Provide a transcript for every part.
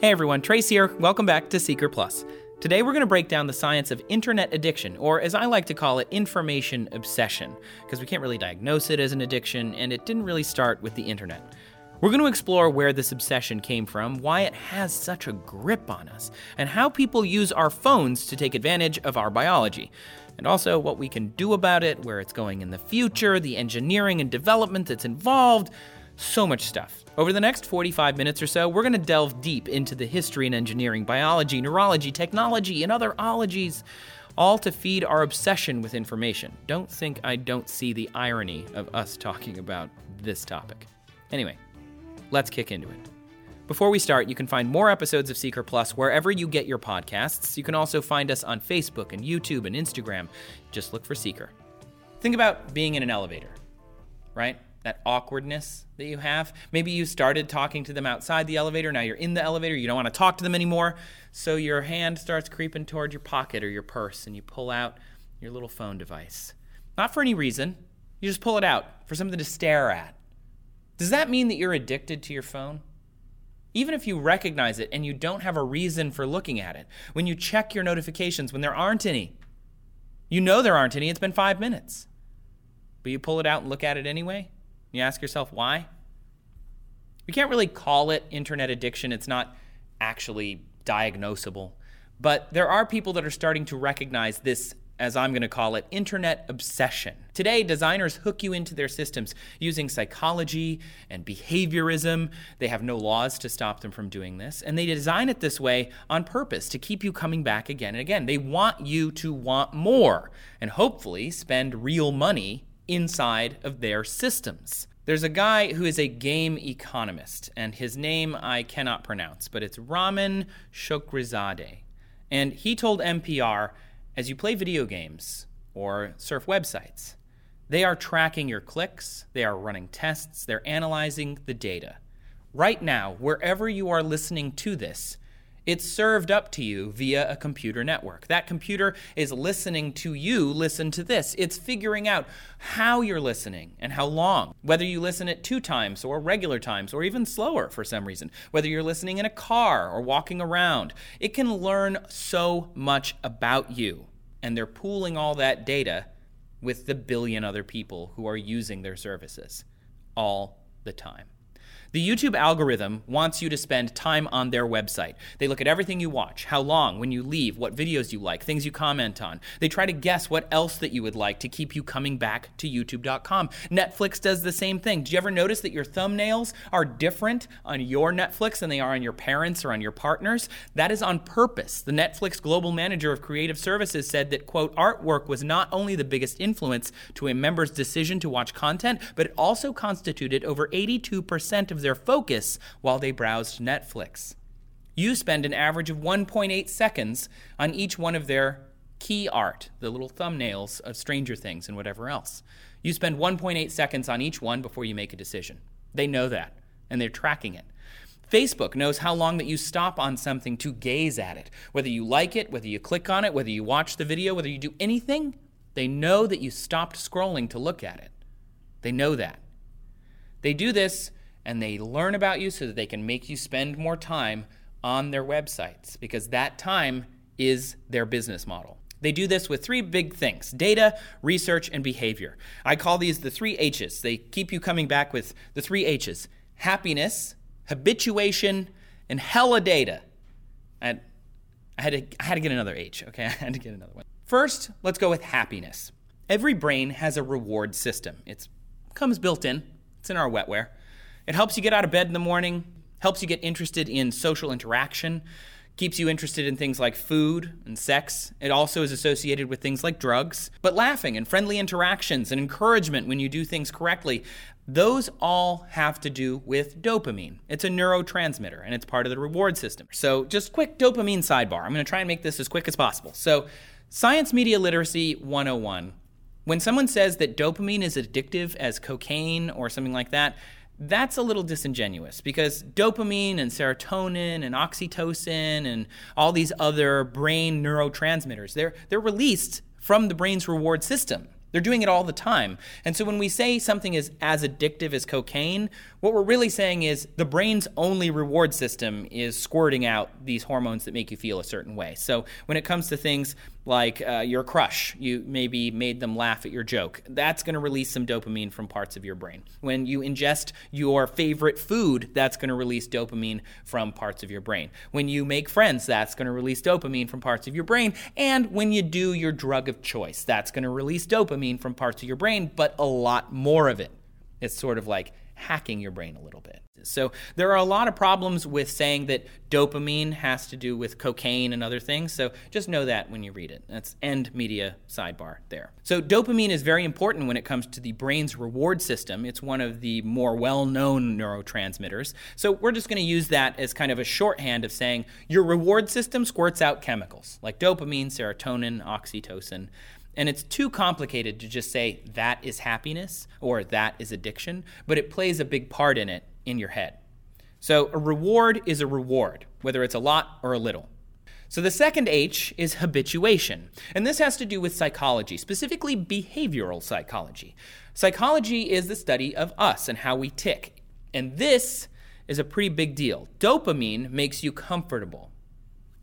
Hey everyone, Trace here. Welcome back to Seeker Plus. Today we're going to break down the science of internet addiction, or as I like to call it, information obsession, because we can't really diagnose it as an addiction, and it didn't really start with the internet. We're going to explore where this obsession came from, why it has such a grip on us, and how people use our phones to take advantage of our biology. And also what we can do about it, where it's going in the future, the engineering and development that's involved, so much stuff. Over the next 45 minutes or so, we're going to delve deep into the history and engineering, biology, neurology, technology, and other ologies, all to feed our obsession with information. Don't think I don't see the irony of us talking about this topic. Anyway, let's kick into it. Before we start, you can find more episodes of Seeker Plus wherever you get your podcasts. You can also find us on Facebook and YouTube and Instagram. Just look for Seeker. Think about being in an elevator, right? That awkwardness that you have. Maybe you started talking to them outside the elevator, now you're in the elevator, you don't want to talk to them anymore. So your hand starts creeping toward your pocket or your purse, and you pull out your little phone device. Not for any reason, you just pull it out for something to stare at. Does that mean that you're addicted to your phone? Even if you recognize it and you don't have a reason for looking at it, when you check your notifications when there aren't any, you know there aren't any, it's been five minutes. But you pull it out and look at it anyway? You ask yourself why? We can't really call it internet addiction. It's not actually diagnosable. But there are people that are starting to recognize this, as I'm going to call it, internet obsession. Today, designers hook you into their systems using psychology and behaviorism. They have no laws to stop them from doing this. And they design it this way on purpose to keep you coming back again and again. They want you to want more and hopefully spend real money inside of their systems. There's a guy who is a game economist, and his name I cannot pronounce, but it's Ramin Shokrizade. And he told NPR as you play video games or surf websites, they are tracking your clicks, they are running tests, they're analyzing the data. Right now, wherever you are listening to this, it's served up to you via a computer network. That computer is listening to you listen to this. It's figuring out how you're listening and how long, whether you listen at two times or regular times or even slower for some reason, whether you're listening in a car or walking around. It can learn so much about you. And they're pooling all that data with the billion other people who are using their services all the time. The YouTube algorithm wants you to spend time on their website. They look at everything you watch, how long, when you leave, what videos you like, things you comment on. They try to guess what else that you would like to keep you coming back to youtube.com. Netflix does the same thing. Do you ever notice that your thumbnails are different on your Netflix than they are on your parents or on your partners? That is on purpose. The Netflix global manager of creative services said that quote artwork was not only the biggest influence to a member's decision to watch content, but it also constituted over 82% of of their focus while they browsed Netflix. You spend an average of 1.8 seconds on each one of their key art, the little thumbnails of Stranger Things and whatever else. You spend 1.8 seconds on each one before you make a decision. They know that, and they're tracking it. Facebook knows how long that you stop on something to gaze at it. Whether you like it, whether you click on it, whether you watch the video, whether you do anything, they know that you stopped scrolling to look at it. They know that. They do this and they learn about you so that they can make you spend more time on their websites because that time is their business model. They do this with three big things data, research, and behavior. I call these the three H's. They keep you coming back with the three H's happiness, habituation, and hella data. And I had, to, I had to get another H, okay? I had to get another one. First, let's go with happiness. Every brain has a reward system. It comes built in, it's in our wetware. It helps you get out of bed in the morning, helps you get interested in social interaction, keeps you interested in things like food and sex. It also is associated with things like drugs. But laughing and friendly interactions and encouragement when you do things correctly, those all have to do with dopamine. It's a neurotransmitter and it's part of the reward system. So, just quick dopamine sidebar. I'm going to try and make this as quick as possible. So, Science Media Literacy 101. When someone says that dopamine is addictive as cocaine or something like that, that's a little disingenuous because dopamine and serotonin and oxytocin and all these other brain neurotransmitters they're they're released from the brain's reward system They're doing it all the time. And so when we say something is as addictive as cocaine, what we're really saying is the brain's only reward system is squirting out these hormones that make you feel a certain way. So when it comes to things like uh, your crush, you maybe made them laugh at your joke, that's going to release some dopamine from parts of your brain. When you ingest your favorite food, that's going to release dopamine from parts of your brain. When you make friends, that's going to release dopamine from parts of your brain. And when you do your drug of choice, that's going to release dopamine from parts of your brain, but a lot more of it. It's sort of like hacking your brain a little bit. So there are a lot of problems with saying that dopamine has to do with cocaine and other things. So just know that when you read it. That's end media sidebar there. So dopamine is very important when it comes to the brain's reward system. It's one of the more well-known neurotransmitters. So we're just going to use that as kind of a shorthand of saying your reward system squirts out chemicals like dopamine, serotonin, oxytocin. And it's too complicated to just say that is happiness or that is addiction, but it plays a big part in it in your head. So a reward is a reward, whether it's a lot or a little. So the second H is habituation. And this has to do with psychology, specifically behavioral psychology. Psychology is the study of us and how we tick. And this is a pretty big deal. Dopamine makes you comfortable.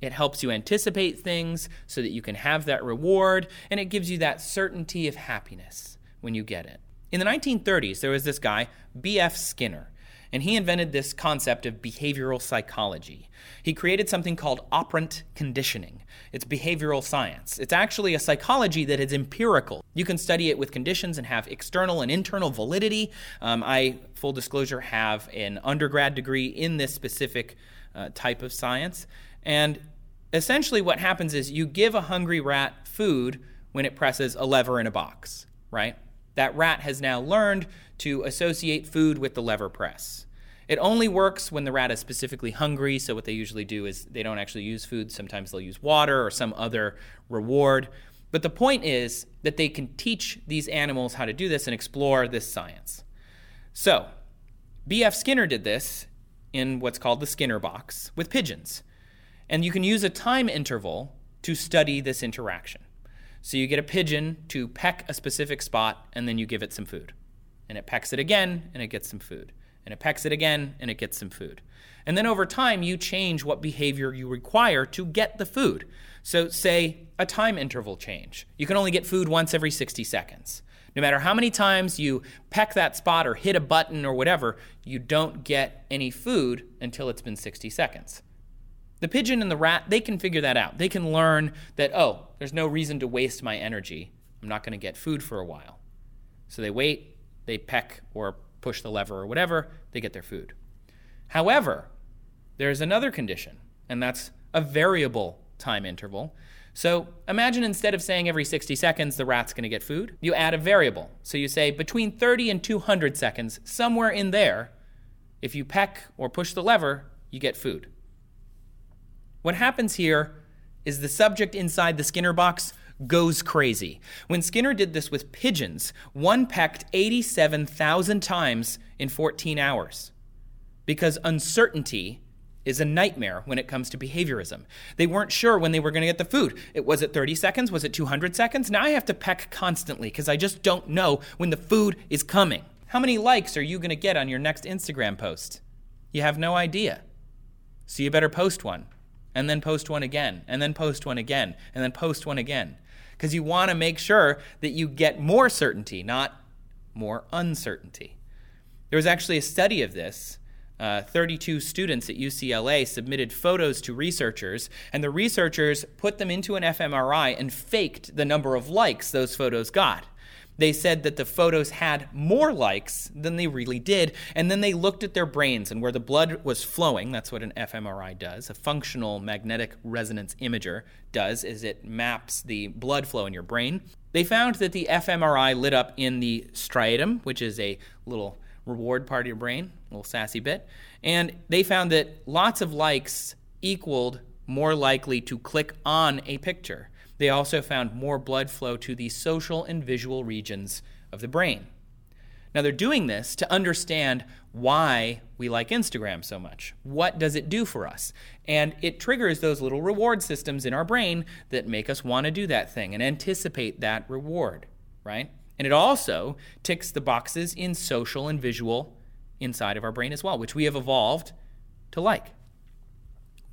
It helps you anticipate things so that you can have that reward, and it gives you that certainty of happiness when you get it. In the 1930s, there was this guy, B.F. Skinner, and he invented this concept of behavioral psychology. He created something called operant conditioning. It's behavioral science. It's actually a psychology that is empirical. You can study it with conditions and have external and internal validity. Um, I, full disclosure, have an undergrad degree in this specific uh, type of science. And essentially what happens is you give a hungry rat food when it presses a lever in a box, right? That rat has now learned to associate food with the lever press. It only works when the rat is specifically hungry, so what they usually do is they don't actually use food. Sometimes they'll use water or some other reward. But the point is that they can teach these animals how to do this and explore this science. So, B.F. Skinner did this in what's called the Skinner box with pigeons. And you can use a time interval to study this interaction. So you get a pigeon to peck a specific spot, and then you give it some food. And it pecks it again, and it gets some food. And it pecks it again, and it gets some food. And then over time, you change what behavior you require to get the food. So, say a time interval change. You can only get food once every 60 seconds. No matter how many times you peck that spot or hit a button or whatever, you don't get any food until it's been 60 seconds. The pigeon and the rat, they can figure that out. They can learn that, oh, there's no reason to waste my energy. I'm not going to get food for a while. So they wait, they peck or push the lever or whatever, they get their food. However, there's another condition, and that's a variable time interval. So imagine instead of saying every 60 seconds the rat's going to get food, you add a variable. So you say between 30 and 200 seconds, somewhere in there, if you peck or push the lever, you get food. What happens here is the subject inside the Skinner box goes crazy. When Skinner did this with pigeons, one pecked 87,000 times in 14 hours because uncertainty is a nightmare when it comes to behaviorism. They weren't sure when they were going to get the food. It was it 30 seconds? Was it 200 seconds? Now I have to peck constantly because I just don't know when the food is coming. How many likes are you going to get on your next Instagram post? You have no idea. So you better post one and then post one again, and then post one again, and then post one again. Because you want to make sure that you get more certainty, not more uncertainty. There was actually a study of this. Uh, 32 students at UCLA submitted photos to researchers, and the researchers put them into an fMRI and faked the number of likes those photos got they said that the photos had more likes than they really did. And then they looked at their brains and where the blood was flowing. That's what an fMRI does. A functional magnetic resonance imager does is it maps the blood flow in your brain. They found that the fMRI lit up in the striatum, which is a little reward part of your brain, a little sassy bit. And they found that lots of likes equaled more likely to click on a picture. They also found more blood flow to the social and visual regions of the brain. Now, they're doing this to understand why we like Instagram so much. What does it do for us? And it triggers those little reward systems in our brain that make us want to do that thing and anticipate that reward. right? And it also ticks the boxes in social and visual inside of our brain as well, which we have evolved to like.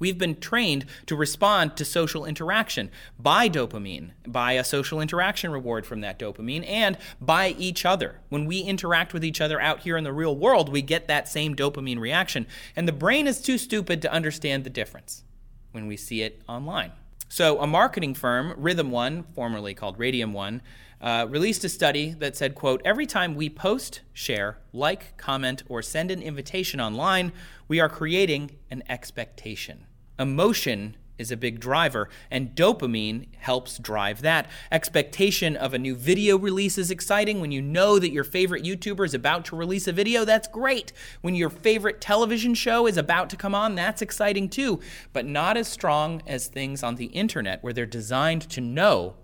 We've been trained to respond to social interaction by dopamine, by a social interaction reward from that dopamine, and by each other. When we interact with each other out here in the real world, we get that same dopamine reaction. And the brain is too stupid to understand the difference when we see it online. So, a marketing firm, Rhythm One, formerly called Radium One, uh, released a study that said, quote, every time we post, share, like, comment, or send an invitation online, we are creating an expectation. Emotion is a big driver, and dopamine helps drive that. Expectation of a new video release is exciting. When you know that your favorite YouTuber is about to release a video, that's great. When your favorite television show is about to come on, that's exciting too, but not as strong as things on the internet where they're designed to know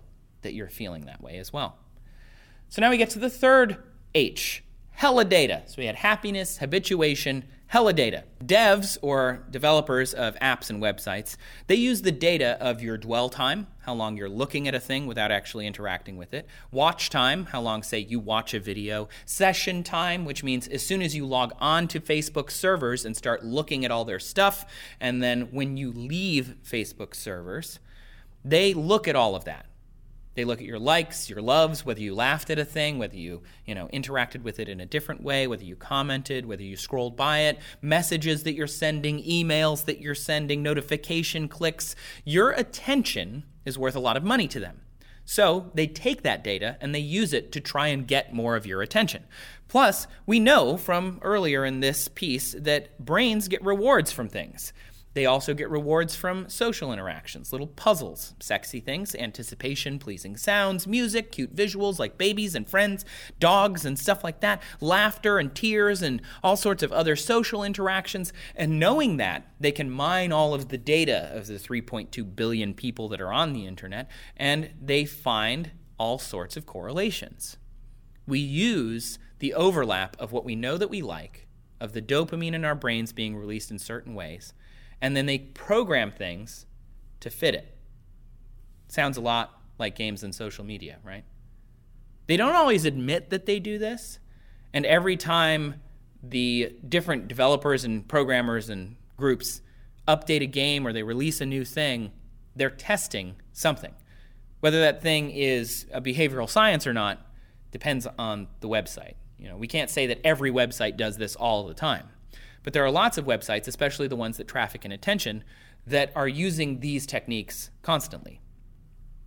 that you're feeling that way as well. So now we get to the third H hella data. So we had happiness, habituation, hella data. Devs or developers of apps and websites, they use the data of your dwell time, how long you're looking at a thing without actually interacting with it, watch time, how long, say, you watch a video, session time, which means as soon as you log on to Facebook servers and start looking at all their stuff, and then when you leave Facebook servers, they look at all of that. They look at your likes, your loves, whether you laughed at a thing, whether you, you know, interacted with it in a different way, whether you commented, whether you scrolled by it, messages that you're sending, emails that you're sending, notification clicks. Your attention is worth a lot of money to them. So they take that data and they use it to try and get more of your attention. Plus, we know from earlier in this piece that brains get rewards from things. They also get rewards from social interactions, little puzzles, sexy things, anticipation, pleasing sounds, music, cute visuals like babies and friends, dogs and stuff like that, laughter and tears and all sorts of other social interactions. And knowing that, they can mine all of the data of the 3.2 billion people that are on the internet and they find all sorts of correlations. We use the overlap of what we know that we like, of the dopamine in our brains being released in certain ways and then they program things to fit it. Sounds a lot like games and social media, right? They don't always admit that they do this, and every time the different developers and programmers and groups update a game or they release a new thing, they're testing something. Whether that thing is a behavioral science or not depends on the website. You know, we can't say that every website does this all the time. But there are lots of websites, especially the ones that traffic and attention, that are using these techniques constantly.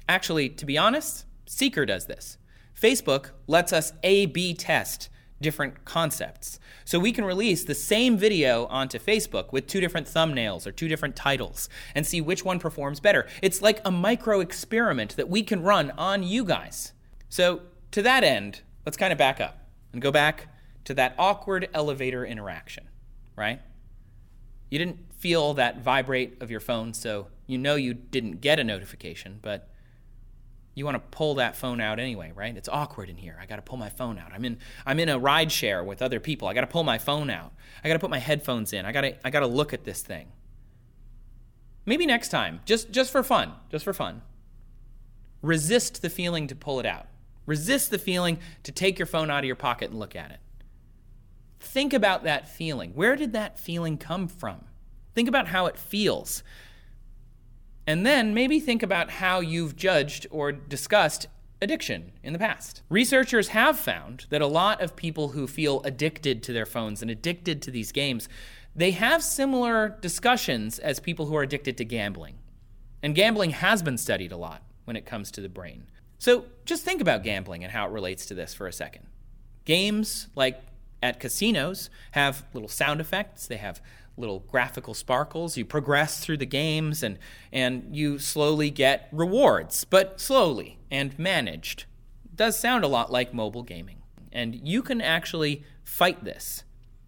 Actually, to be honest, Seeker does this. Facebook lets us A B test different concepts. So we can release the same video onto Facebook with two different thumbnails or two different titles and see which one performs better. It's like a micro experiment that we can run on you guys. So, to that end, let's kind of back up and go back to that awkward elevator interaction right? You didn't feel that vibrate of your phone, so you know you didn't get a notification, but you want to pull that phone out anyway, right? It's awkward in here. I got to pull my phone out. I'm in I'm in a ride share with other people. I got to pull my phone out. I got to put my headphones in. I got to I got to look at this thing. Maybe next time, just just for fun, just for fun. Resist the feeling to pull it out. Resist the feeling to take your phone out of your pocket and look at it. Think about that feeling. Where did that feeling come from? Think about how it feels. And then maybe think about how you've judged or discussed addiction in the past. Researchers have found that a lot of people who feel addicted to their phones and addicted to these games, they have similar discussions as people who are addicted to gambling. And gambling has been studied a lot when it comes to the brain. So just think about gambling and how it relates to this for a second. Games like at casinos have little sound effects, they have little graphical sparkles. You progress through the games and, and you slowly get rewards, but slowly and managed. It does sound a lot like mobile gaming. And you can actually fight this.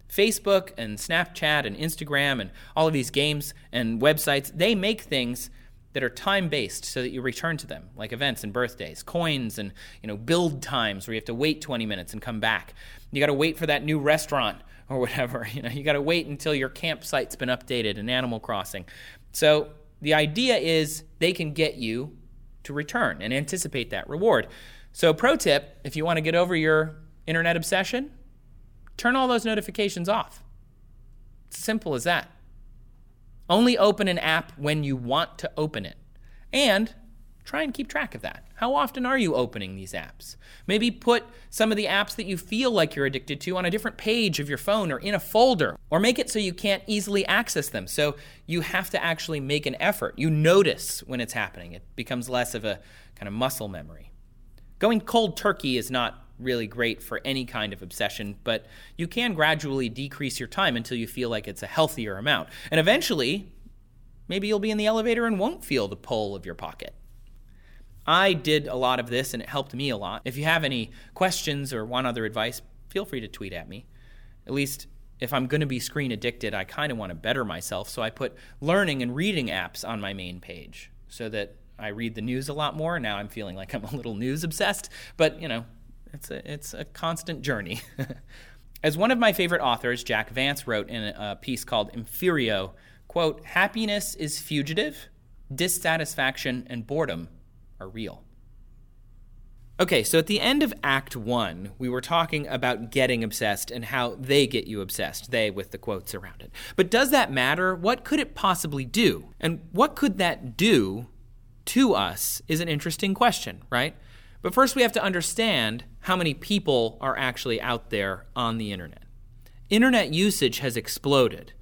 Facebook and Snapchat and Instagram and all of these games and websites, they make things that are time based so that you return to them, like events and birthdays, coins and you know build times where you have to wait 20 minutes and come back. You got to wait for that new restaurant or whatever. You know, you got to wait until your campsite's been updated in Animal Crossing. So the idea is they can get you to return and anticipate that reward. So, pro tip if you want to get over your internet obsession, turn all those notifications off. It's simple as that. Only open an app when you want to open it. And try and keep track of that. How often are you opening these apps? Maybe put some of the apps that you feel like you're addicted to on a different page of your phone or in a folder, or make it so you can't easily access them. So you have to actually make an effort. You notice when it's happening, it becomes less of a kind of muscle memory. Going cold turkey is not really great for any kind of obsession, but you can gradually decrease your time until you feel like it's a healthier amount. And eventually, maybe you'll be in the elevator and won't feel the pull of your pocket. I did a lot of this and it helped me a lot. If you have any questions or want other advice, feel free to tweet at me. At least if I'm going to be screen addicted, I kind of want to better myself, so I put learning and reading apps on my main page so that I read the news a lot more. Now I'm feeling like I'm a little news obsessed, but you know, it's a, it's a constant journey. As one of my favorite authors, Jack Vance, wrote in a piece called Emphyrio, quote, happiness is fugitive, dissatisfaction and boredom are real. Okay, so at the end of Act One, we were talking about getting obsessed and how they get you obsessed, they with the quotes around it. But does that matter? What could it possibly do? And what could that do to us is an interesting question, right? But first, we have to understand how many people are actually out there on the internet. Internet usage has exploded.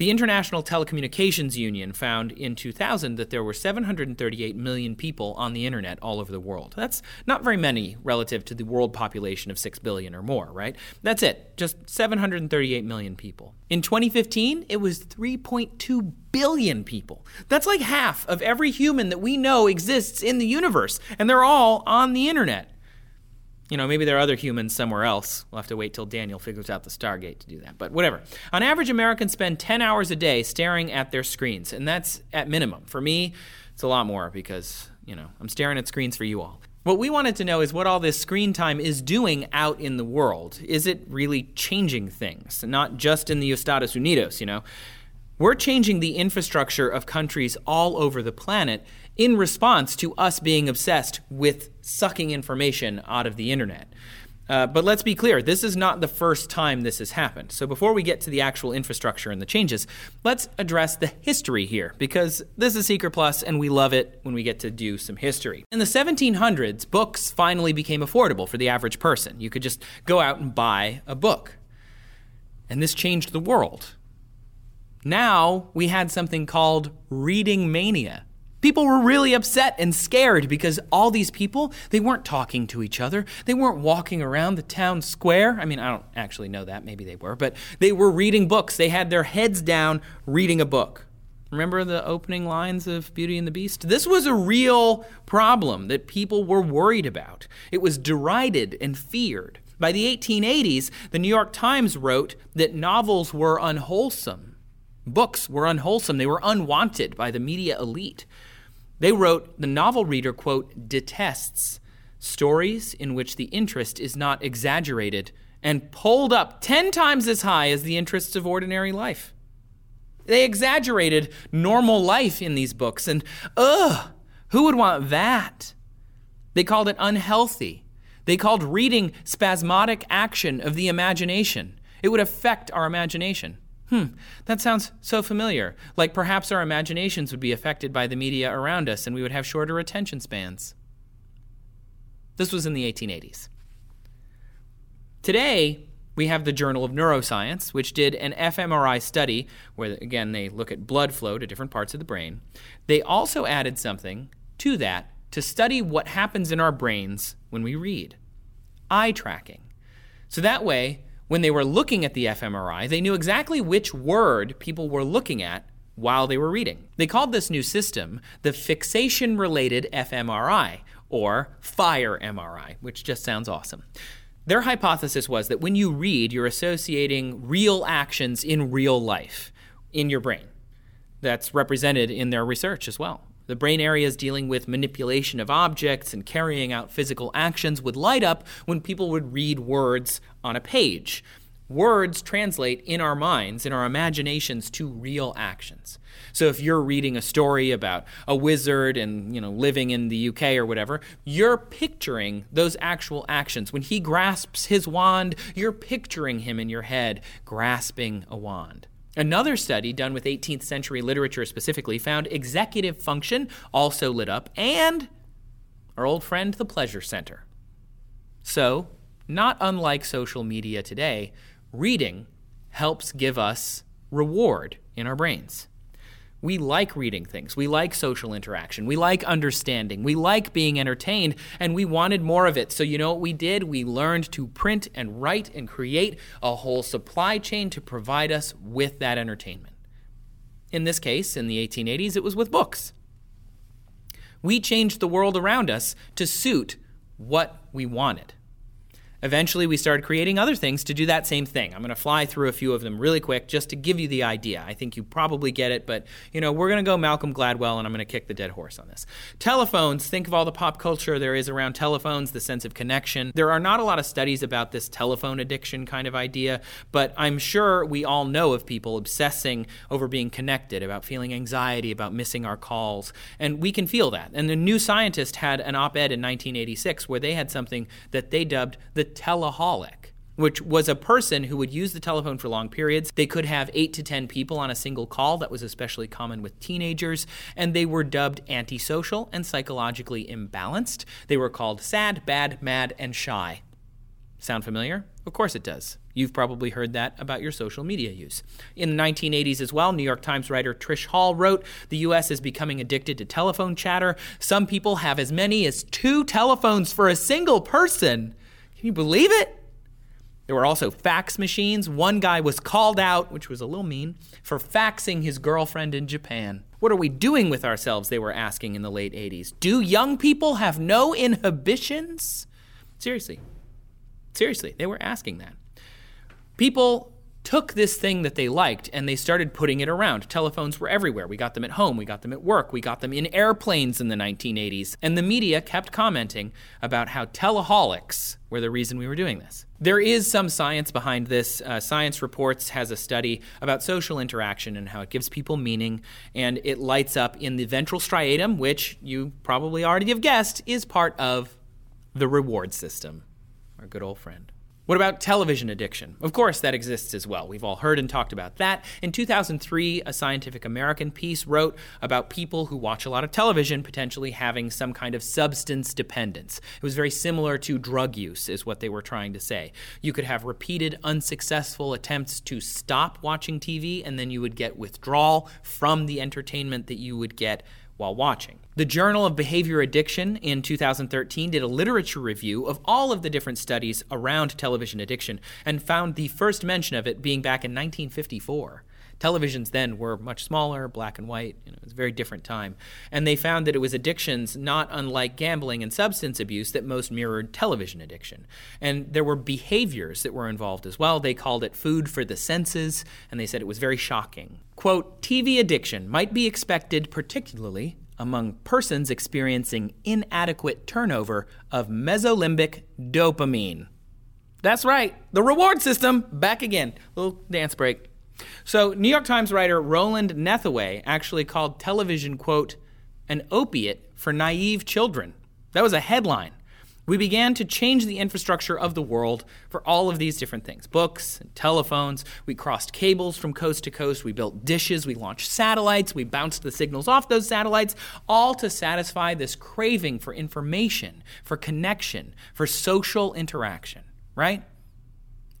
The International Telecommunications Union found in 2000 that there were 738 million people on the internet all over the world. That's not very many relative to the world population of 6 billion or more, right? That's it, just 738 million people. In 2015, it was 3.2 billion people. That's like half of every human that we know exists in the universe, and they're all on the internet. You know, maybe there are other humans somewhere else. We'll have to wait till Daniel figures out the Stargate to do that. But whatever. On average, Americans spend 10 hours a day staring at their screens, and that's at minimum. For me, it's a lot more because, you know, I'm staring at screens for you all. What we wanted to know is what all this screen time is doing out in the world. Is it really changing things? Not just in the Estados Unidos, you know. We're changing the infrastructure of countries all over the planet in response to us being obsessed with sucking information out of the internet. Uh, but let's be clear, this is not the first time this has happened. So before we get to the actual infrastructure and the changes, let's address the history here, because this is Seeker Plus and we love it when we get to do some history. In the 1700s, books finally became affordable for the average person. You could just go out and buy a book. And this changed the world. Now we had something called reading mania. People were really upset and scared because all these people, they weren't talking to each other. They weren't walking around the town square. I mean, I don't actually know that. Maybe they were, but they were reading books. They had their heads down reading a book. Remember the opening lines of Beauty and the Beast? This was a real problem that people were worried about. It was derided and feared. By the 1880s, the New York Times wrote that novels were unwholesome Books were unwholesome, they were unwanted by the media elite. They wrote the novel reader, quote, detests stories in which the interest is not exaggerated and pulled up 10 times as high as the interests of ordinary life. They exaggerated normal life in these books, and ugh, who would want that? They called it unhealthy. They called reading spasmodic action of the imagination. It would affect our imagination. Hmm, that sounds so familiar. Like perhaps our imaginations would be affected by the media around us and we would have shorter attention spans. This was in the 1880s. Today, we have the Journal of Neuroscience, which did an fMRI study where, again, they look at blood flow to different parts of the brain. They also added something to that to study what happens in our brains when we read eye tracking. So that way, when they were looking at the fMRI, they knew exactly which word people were looking at while they were reading. They called this new system the fixation related fMRI, or FIRE MRI, which just sounds awesome. Their hypothesis was that when you read, you're associating real actions in real life in your brain. That's represented in their research as well. The brain areas dealing with manipulation of objects and carrying out physical actions would light up when people would read words on a page. words translate in our minds, in our imaginations, to real actions. So if you're reading a story about a wizard and, you know, living in the UK or whatever, you're picturing those actual actions. When he grasps his wand, you're picturing him in your head grasping a wand. Another study done with 18th century literature specifically found executive function also lit up and our old friend the pleasure center. So, not unlike social media today, reading helps give us reward in our brains. We like reading things. We like social interaction. We like understanding. We like being entertained, and we wanted more of it. So, you know what we did? We learned to print and write and create a whole supply chain to provide us with that entertainment. In this case, in the 1880s, it was with books. We changed the world around us to suit what we wanted. Eventually, we started creating other things to do that same thing. I'm going to fly through a few of them really quick just to give you the idea. I think you probably get it, but you know, we're going to go Malcolm Gladwell and I'm going to kick the dead horse on this. Telephones, think of all the pop culture there is around telephones, the sense of connection. There are not a lot of studies about this telephone addiction kind of idea, but I'm sure we all know of people obsessing over being connected, about feeling anxiety about missing our calls, and we can feel that. And the New Scientist had an op-ed in 1986 where they had something that they dubbed the teleholic, which was a person who would use the telephone for long periods. They could have eight to 10 people on a single call. That was especially common with teenagers. And they were dubbed antisocial and psychologically imbalanced. They were called sad, bad, mad, and shy. Sound familiar? Of course it does. You've probably heard that about your social media use. In the 1980s as well, New York Times writer Trish Hall wrote The U.S. is becoming addicted to telephone chatter. Some people have as many as two telephones for a single person. Can you believe it? There were also fax machines. One guy was called out, which was a little mean, for faxing his girlfriend in Japan. What are we doing with ourselves? They were asking in the late 80s. Do young people have no inhibitions? Seriously. Seriously, they were asking that. People took this thing that they liked and they started putting it around. Telephones were everywhere. We got them at home, we got them at work, we got them in airplanes in the 1980s. And the media kept commenting about how teleholics were the reason we were doing this. There is some science behind this. Uh, science Reports has a study about social interaction and how it gives people meaning, and it lights up in the ventral striatum, which you probably already have guessed is part of the reward system, our good old friend. What about television addiction? Of course, that exists as well. We've all heard and talked about that. In 2003, a Scientific American piece wrote about people who watch a lot of television potentially having some kind of substance dependence. It was very similar to drug use, is what they were trying to say. You could have repeated unsuccessful attempts to stop watching TV, and then you would get withdrawal from the entertainment that you would get while watching. The Journal of Behavior Addiction in 2013 did a literature review of all of the different studies around television addiction and found the first mention of it being back in 1954. Televisions then were much smaller, black and white. You know, it was a very different time. And they found that it was addictions not unlike gambling and substance abuse that most mirrored television addiction. And there were behaviors that were involved as well. They called it food for the senses, and they said it was very shocking. Quote, TV addiction might be expected particularly among persons experiencing inadequate turnover of mesolimbic dopamine. That's right, the reward system, back again. Little dance break. So, New York Times writer Roland Nethaway actually called television, quote, an opiate for naive children. That was a headline. We began to change the infrastructure of the world for all of these different things books telephones. We crossed cables from coast to coast. We built dishes. We launched satellites. We bounced the signals off those satellites, all to satisfy this craving for information, for connection, for social interaction, right?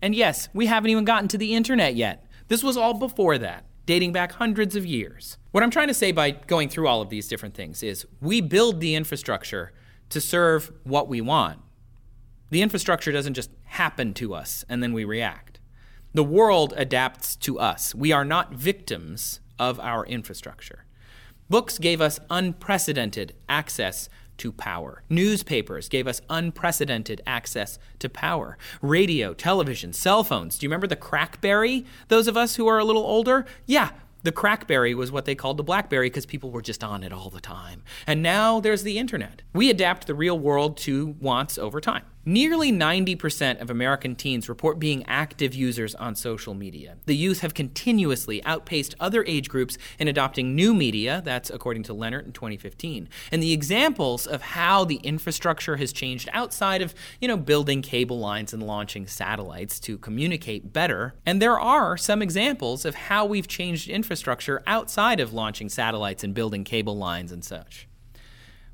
And yes, we haven't even gotten to the internet yet. This was all before that, dating back hundreds of years. What I'm trying to say by going through all of these different things is we build the infrastructure to serve what we want. The infrastructure doesn't just happen to us and then we react. The world adapts to us. We are not victims of our infrastructure. Books gave us unprecedented access to power. Newspapers gave us unprecedented access to power. Radio, television, cell phones. Do you remember the Crackberry? Those of us who are a little older? Yeah, the Crackberry was what they called the Blackberry because people were just on it all the time. And now there's the internet. We adapt the real world to wants over time. Nearly 90% of American teens report being active users on social media. The youth have continuously outpaced other age groups in adopting new media, that's according to Leonard in 2015. And the examples of how the infrastructure has changed outside of, you know, building cable lines and launching satellites to communicate better. And there are some examples of how we've changed infrastructure outside of launching satellites and building cable lines and such.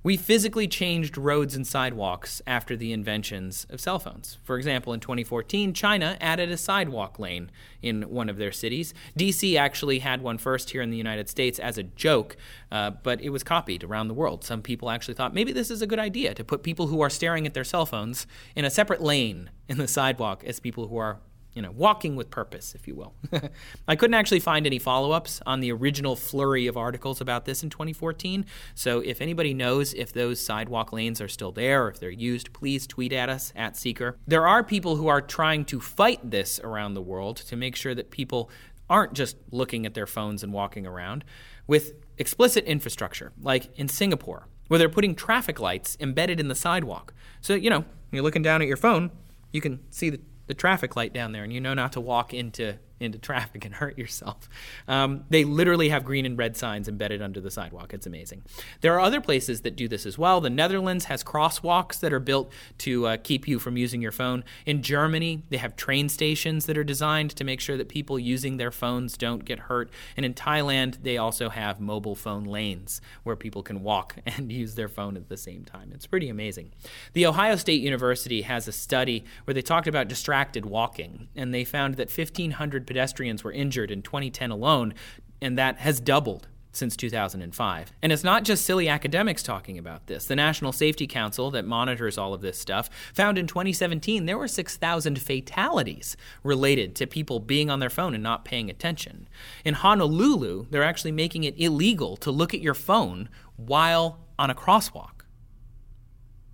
We physically changed roads and sidewalks after the inventions of cell phones. For example, in 2014, China added a sidewalk lane in one of their cities. DC actually had one first here in the United States as a joke, uh, but it was copied around the world. Some people actually thought maybe this is a good idea to put people who are staring at their cell phones in a separate lane in the sidewalk as people who are you know, walking with purpose, if you will. I couldn't actually find any follow ups on the original flurry of articles about this in 2014. So if anybody knows if those sidewalk lanes are still there or if they're used, please tweet at us at Seeker. There are people who are trying to fight this around the world to make sure that people aren't just looking at their phones and walking around with explicit infrastructure, like in Singapore, where they're putting traffic lights embedded in the sidewalk. So, you know, you're looking down at your phone, you can see the the traffic light down there and you know not to walk into into traffic and hurt yourself. Um, they literally have green and red signs embedded under the sidewalk. It's amazing. There are other places that do this as well. The Netherlands has crosswalks that are built to uh, keep you from using your phone. In Germany, they have train stations that are designed to make sure that people using their phones don't get hurt. And in Thailand, they also have mobile phone lanes where people can walk and use their phone at the same time. It's pretty amazing. The Ohio State University has a study where they talked about distracted walking, and they found that 1,500 pedestrians were injured in 2010 alone, and that has doubled since 2005. And it's not just silly academics talking about this. The National Safety Council, that monitors all of this stuff, found in 2017 there were 6,000 fatalities related to people being on their phone and not paying attention. In Honolulu, they're actually making it illegal to look at your phone while on a crosswalk.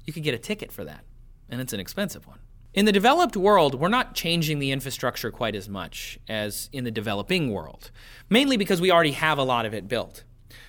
You could get a ticket for that, and it's an expensive one. In the developed world, we're not changing the infrastructure quite as much as in the developing world, mainly because we already have a lot of it built.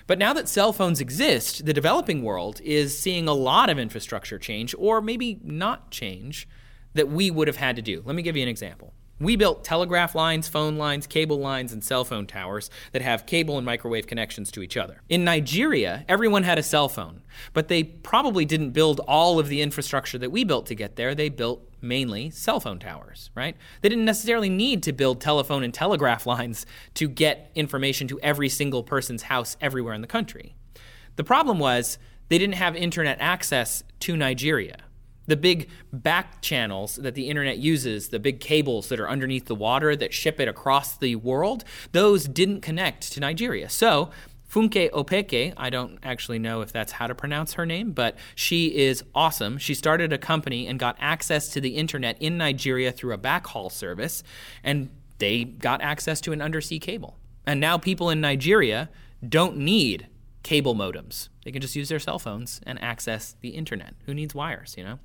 But now that cell phones exist, the developing world is seeing a lot of infrastructure change, or maybe not change, that we would have had to do. Let me give you an example. We built telegraph lines, phone lines, cable lines, and cell phone towers that have cable and microwave connections to each other. In Nigeria, everyone had a cell phone, but they probably didn't build all of the infrastructure that we built to get there. They built mainly cell phone towers, right? They didn't necessarily need to build telephone and telegraph lines to get information to every single person's house everywhere in the country. The problem was they didn't have internet access to Nigeria the big back channels that the internet uses, the big cables that are underneath the water that ship it across the world, those didn't connect to Nigeria. So, Funke Opeke, I don't actually know if that's how to pronounce her name, but she is awesome. She started a company and got access to the internet in Nigeria through a backhaul service, and they got access to an undersea cable. And now people in Nigeria don't need cable modems. They can just use their cell phones and access the internet. Who needs wires, you know?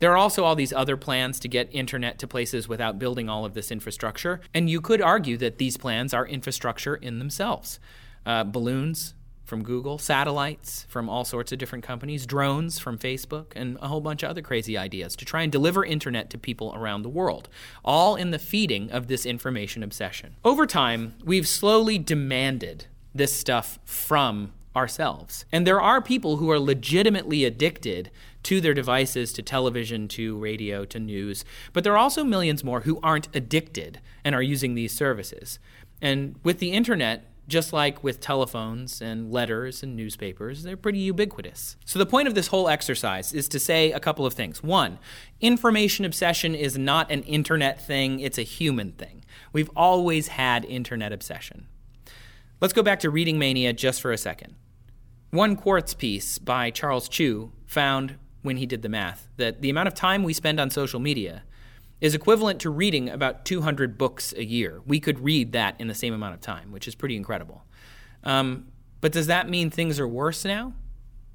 There are also all these other plans to get internet to places without building all of this infrastructure. And you could argue that these plans are infrastructure in themselves. Uh, balloons from Google, satellites from all sorts of different companies, drones from Facebook, and a whole bunch of other crazy ideas to try and deliver internet to people around the world, all in the feeding of this information obsession. Over time, we've slowly demanded this stuff from ourselves. And there are people who are legitimately addicted to their devices, to television, to radio, to news, but there are also millions more who aren't addicted and are using these services. And with the internet, just like with telephones and letters and newspapers, they're pretty ubiquitous. So, the point of this whole exercise is to say a couple of things. One, information obsession is not an internet thing, it's a human thing. We've always had internet obsession. Let's go back to reading mania just for a second. One Quartz piece by Charles Chu found, when he did the math, that the amount of time we spend on social media is equivalent to reading about 200 books a year. We could read that in the same amount of time, which is pretty incredible. Um, but does that mean things are worse now?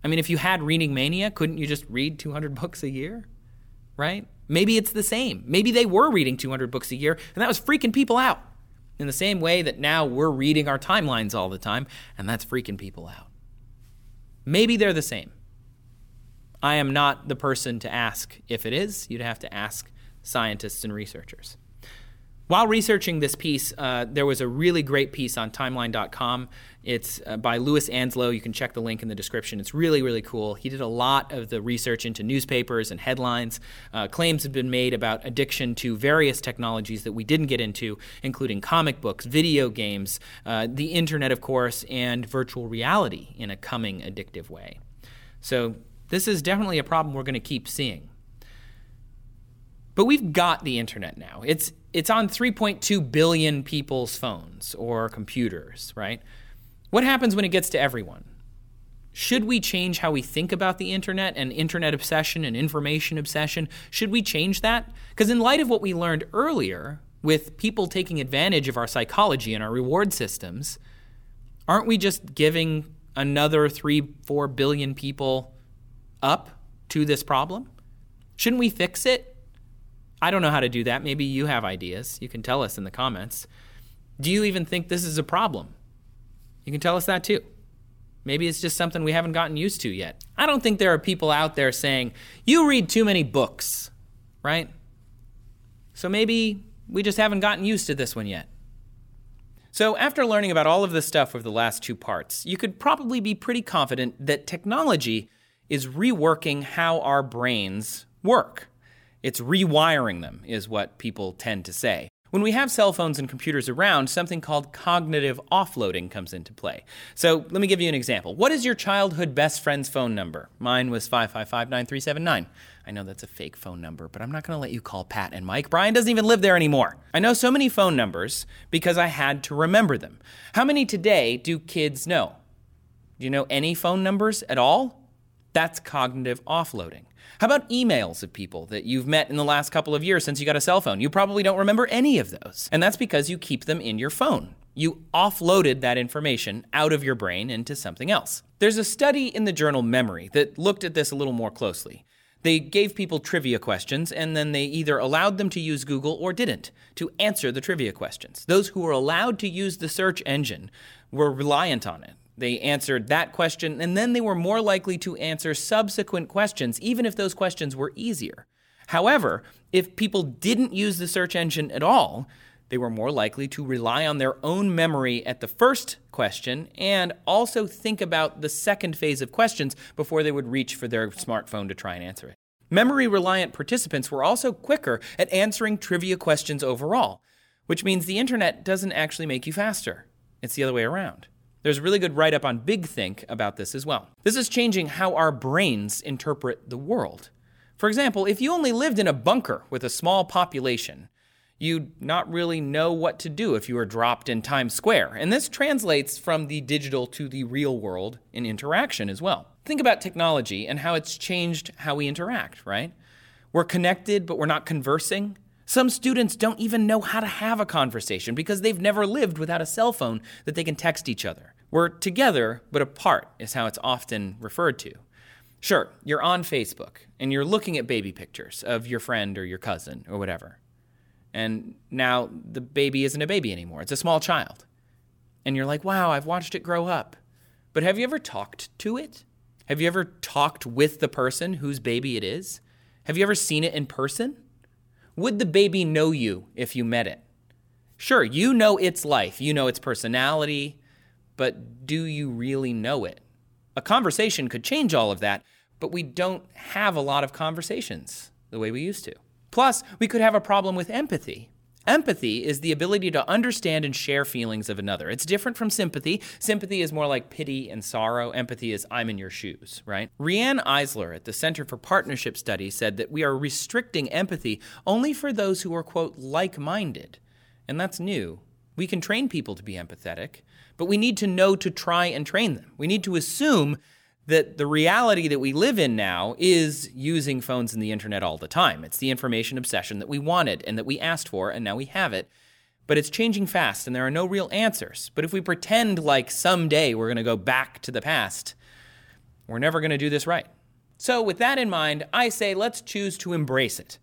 I mean, if you had reading mania, couldn't you just read 200 books a year? Right? Maybe it's the same. Maybe they were reading 200 books a year, and that was freaking people out. In the same way that now we're reading our timelines all the time, and that's freaking people out. Maybe they're the same. I am not the person to ask if it is. You'd have to ask scientists and researchers. While researching this piece, uh, there was a really great piece on timeline.com. It's uh, by Louis Anslow. You can check the link in the description. It's really, really cool. He did a lot of the research into newspapers and headlines. Uh, claims have been made about addiction to various technologies that we didn't get into, including comic books, video games, uh, the internet, of course, and virtual reality in a coming addictive way. So, this is definitely a problem we're going to keep seeing. But we've got the internet now. It's it's on 3.2 billion people's phones or computers, right? What happens when it gets to everyone? Should we change how we think about the internet and internet obsession and information obsession? Should we change that? Because, in light of what we learned earlier with people taking advantage of our psychology and our reward systems, aren't we just giving another 3, 4 billion people up to this problem? Shouldn't we fix it? I don't know how to do that. Maybe you have ideas. You can tell us in the comments. Do you even think this is a problem? You can tell us that too. Maybe it's just something we haven't gotten used to yet. I don't think there are people out there saying, you read too many books, right? So maybe we just haven't gotten used to this one yet. So, after learning about all of this stuff over the last two parts, you could probably be pretty confident that technology is reworking how our brains work. It's rewiring them, is what people tend to say. When we have cell phones and computers around, something called cognitive offloading comes into play. So let me give you an example. What is your childhood best friend's phone number? Mine was 555 9379. I know that's a fake phone number, but I'm not going to let you call Pat and Mike. Brian doesn't even live there anymore. I know so many phone numbers because I had to remember them. How many today do kids know? Do you know any phone numbers at all? That's cognitive offloading. How about emails of people that you've met in the last couple of years since you got a cell phone? You probably don't remember any of those. And that's because you keep them in your phone. You offloaded that information out of your brain into something else. There's a study in the journal Memory that looked at this a little more closely. They gave people trivia questions and then they either allowed them to use Google or didn't to answer the trivia questions. Those who were allowed to use the search engine were reliant on it. They answered that question, and then they were more likely to answer subsequent questions, even if those questions were easier. However, if people didn't use the search engine at all, they were more likely to rely on their own memory at the first question and also think about the second phase of questions before they would reach for their smartphone to try and answer it. Memory reliant participants were also quicker at answering trivia questions overall, which means the internet doesn't actually make you faster. It's the other way around. There's a really good write up on Big Think about this as well. This is changing how our brains interpret the world. For example, if you only lived in a bunker with a small population, you'd not really know what to do if you were dropped in Times Square. And this translates from the digital to the real world in interaction as well. Think about technology and how it's changed how we interact, right? We're connected, but we're not conversing. Some students don't even know how to have a conversation because they've never lived without a cell phone that they can text each other. We're together, but apart, is how it's often referred to. Sure, you're on Facebook and you're looking at baby pictures of your friend or your cousin or whatever. And now the baby isn't a baby anymore, it's a small child. And you're like, wow, I've watched it grow up. But have you ever talked to it? Have you ever talked with the person whose baby it is? Have you ever seen it in person? Would the baby know you if you met it? Sure, you know its life, you know its personality, but do you really know it? A conversation could change all of that, but we don't have a lot of conversations the way we used to. Plus, we could have a problem with empathy. Empathy is the ability to understand and share feelings of another. It's different from sympathy. Sympathy is more like pity and sorrow. Empathy is I'm in your shoes, right? Riane Eisler at the Center for Partnership Studies said that we are restricting empathy only for those who are, quote, like minded. And that's new. We can train people to be empathetic, but we need to know to try and train them. We need to assume that the reality that we live in now is using phones and the internet all the time. It's the information obsession that we wanted and that we asked for, and now we have it. But it's changing fast, and there are no real answers. But if we pretend like someday we're going to go back to the past, we're never going to do this right. So, with that in mind, I say let's choose to embrace it.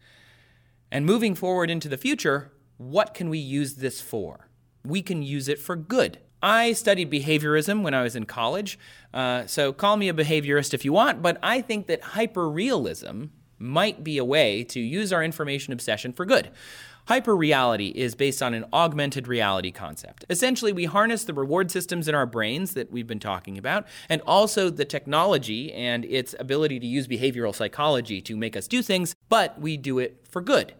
And moving forward into the future, what can we use this for? We can use it for good. I studied behaviorism when I was in college, uh, so call me a behaviorist if you want, but I think that hyperrealism might be a way to use our information obsession for good. Hyperreality is based on an augmented reality concept. Essentially, we harness the reward systems in our brains that we've been talking about, and also the technology and its ability to use behavioral psychology to make us do things, but we do it for good.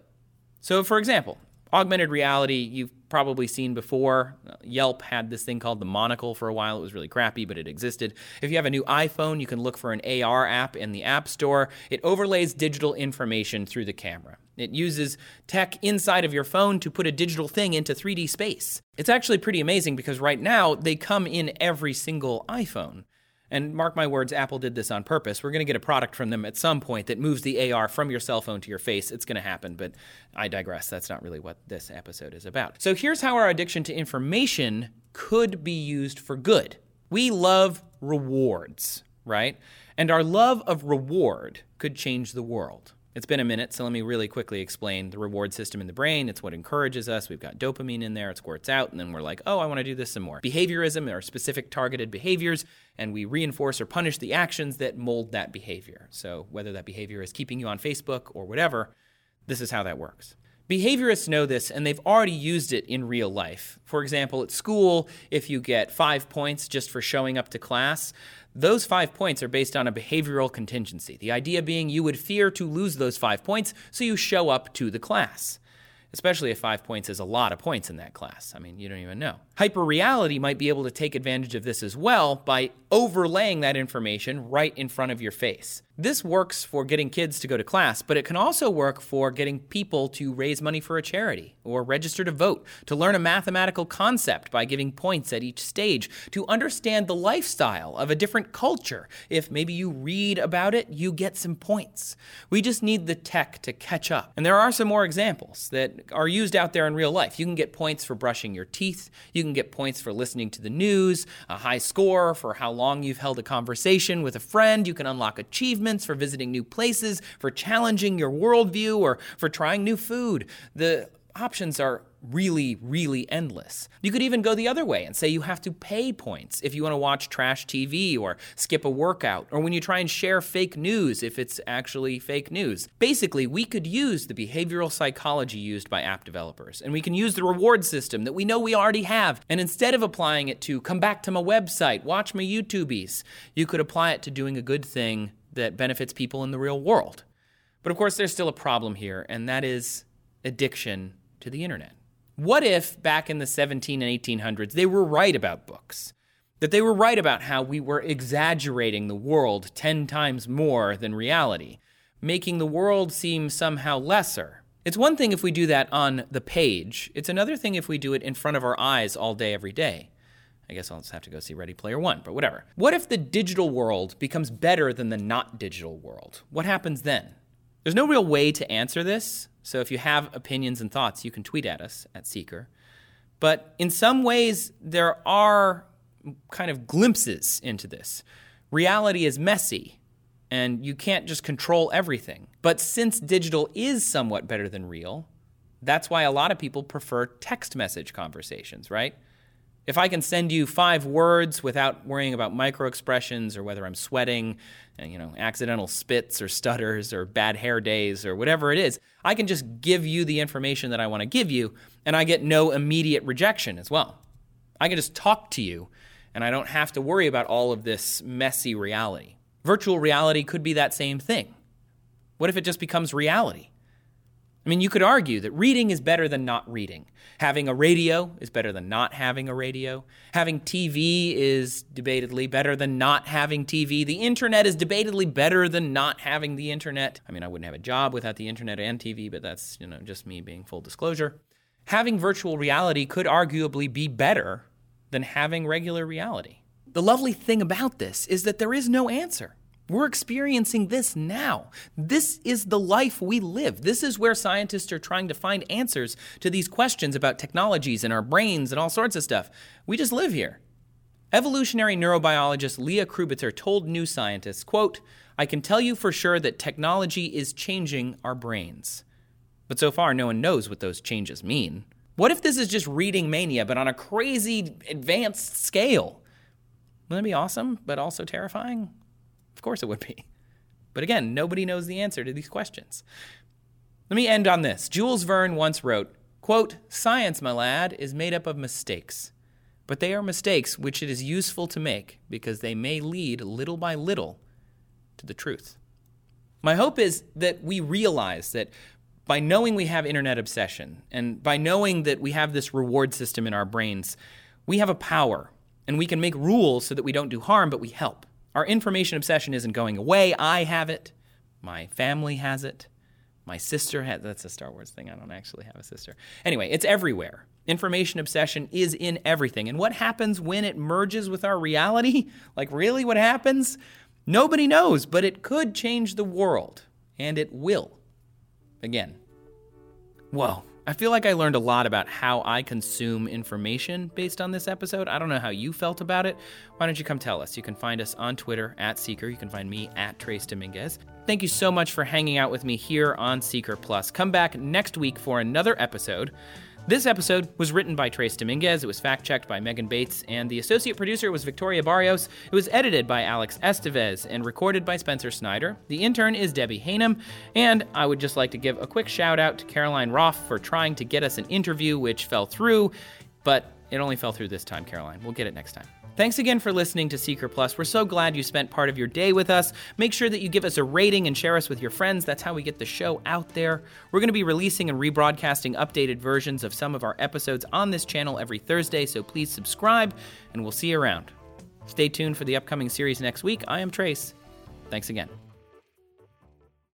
So, for example, augmented reality, you've probably seen before. Yelp had this thing called the monocle for a while. It was really crappy, but it existed. If you have a new iPhone, you can look for an AR app in the App Store. It overlays digital information through the camera. It uses tech inside of your phone to put a digital thing into 3D space. It's actually pretty amazing because right now they come in every single iPhone. And mark my words, Apple did this on purpose. We're going to get a product from them at some point that moves the AR from your cell phone to your face. It's going to happen, but I digress. That's not really what this episode is about. So here's how our addiction to information could be used for good. We love rewards, right? And our love of reward could change the world. It's been a minute, so let me really quickly explain the reward system in the brain. It's what encourages us. We've got dopamine in there, it squirts out, and then we're like, oh, I want to do this some more. Behaviorism are specific targeted behaviors, and we reinforce or punish the actions that mold that behavior. So, whether that behavior is keeping you on Facebook or whatever, this is how that works. Behaviorists know this and they've already used it in real life. For example, at school, if you get five points just for showing up to class, those five points are based on a behavioral contingency. The idea being you would fear to lose those five points, so you show up to the class especially if five points is a lot of points in that class. I mean, you don't even know. Hyperreality might be able to take advantage of this as well by overlaying that information right in front of your face. This works for getting kids to go to class, but it can also work for getting people to raise money for a charity or register to vote, to learn a mathematical concept by giving points at each stage, to understand the lifestyle of a different culture. If maybe you read about it, you get some points. We just need the tech to catch up. And there are some more examples that are used out there in real life. You can get points for brushing your teeth, you can get points for listening to the news, a high score for how long you've held a conversation with a friend, you can unlock achievements for visiting new places, for challenging your worldview, or for trying new food. The options are really, really endless. You could even go the other way and say you have to pay points if you want to watch trash TV or skip a workout, or when you try and share fake news if it's actually fake news. Basically, we could use the behavioral psychology used by app developers, and we can use the reward system that we know we already have, and instead of applying it to come back to my website, watch my YouTubies, you could apply it to doing a good thing that benefits people in the real world. But of course, there's still a problem here, and that is addiction to the internet. What if back in the 17 and 1800s they were right about books? That they were right about how we were exaggerating the world 10 times more than reality, making the world seem somehow lesser. It's one thing if we do that on the page, it's another thing if we do it in front of our eyes all day, every day. I guess I'll just have to go see Ready Player One, but whatever. What if the digital world becomes better than the not digital world? What happens then? There's no real way to answer this, so if you have opinions and thoughts, you can tweet at us at Seeker. But in some ways, there are kind of glimpses into this. Reality is messy, and you can't just control everything. But since digital is somewhat better than real, that's why a lot of people prefer text message conversations, right? If I can send you five words without worrying about micro expressions or whether I'm sweating, and, you know, accidental spits or stutters or bad hair days or whatever it is, I can just give you the information that I want to give you and I get no immediate rejection as well. I can just talk to you and I don't have to worry about all of this messy reality. Virtual reality could be that same thing. What if it just becomes reality? I mean, you could argue that reading is better than not reading. Having a radio is better than not having a radio. Having TV is debatedly better than not having TV. The internet is debatedly better than not having the internet. I mean, I wouldn't have a job without the internet and TV, but that's, you know, just me being full disclosure. Having virtual reality could arguably be better than having regular reality. The lovely thing about this is that there is no answer. We're experiencing this now. This is the life we live. This is where scientists are trying to find answers to these questions about technologies and our brains and all sorts of stuff. We just live here. Evolutionary neurobiologist Leah Krubitzer told New Scientist, quote, I can tell you for sure that technology is changing our brains. But so far, no one knows what those changes mean. What if this is just reading mania, but on a crazy advanced scale? Wouldn't that be awesome, but also terrifying? Of course it would be. But again, nobody knows the answer to these questions. Let me end on this. Jules Verne once wrote, quote, Science, my lad, is made up of mistakes. But they are mistakes which it is useful to make because they may lead little by little to the truth. My hope is that we realize that by knowing we have internet obsession and by knowing that we have this reward system in our brains, we have a power and we can make rules so that we don't do harm, but we help. Our information obsession isn't going away. I have it. My family has it. My sister has that's a Star Wars thing. I don't actually have a sister. Anyway, it's everywhere. Information obsession is in everything. And what happens when it merges with our reality? Like really what happens? Nobody knows, but it could change the world and it will. Again. Whoa. I feel like I learned a lot about how I consume information based on this episode. I don't know how you felt about it. Why don't you come tell us? You can find us on Twitter at Seeker. You can find me at Trace Dominguez. Thank you so much for hanging out with me here on Seeker Plus. Come back next week for another episode. This episode was written by Trace Dominguez. It was fact checked by Megan Bates, and the associate producer was Victoria Barrios. It was edited by Alex Estevez and recorded by Spencer Snyder. The intern is Debbie Hanem, and I would just like to give a quick shout out to Caroline Roth for trying to get us an interview, which fell through, but it only fell through this time, Caroline. We'll get it next time. Thanks again for listening to Seeker Plus. We're so glad you spent part of your day with us. Make sure that you give us a rating and share us with your friends. That's how we get the show out there. We're going to be releasing and rebroadcasting updated versions of some of our episodes on this channel every Thursday, so please subscribe, and we'll see you around. Stay tuned for the upcoming series next week. I am Trace. Thanks again.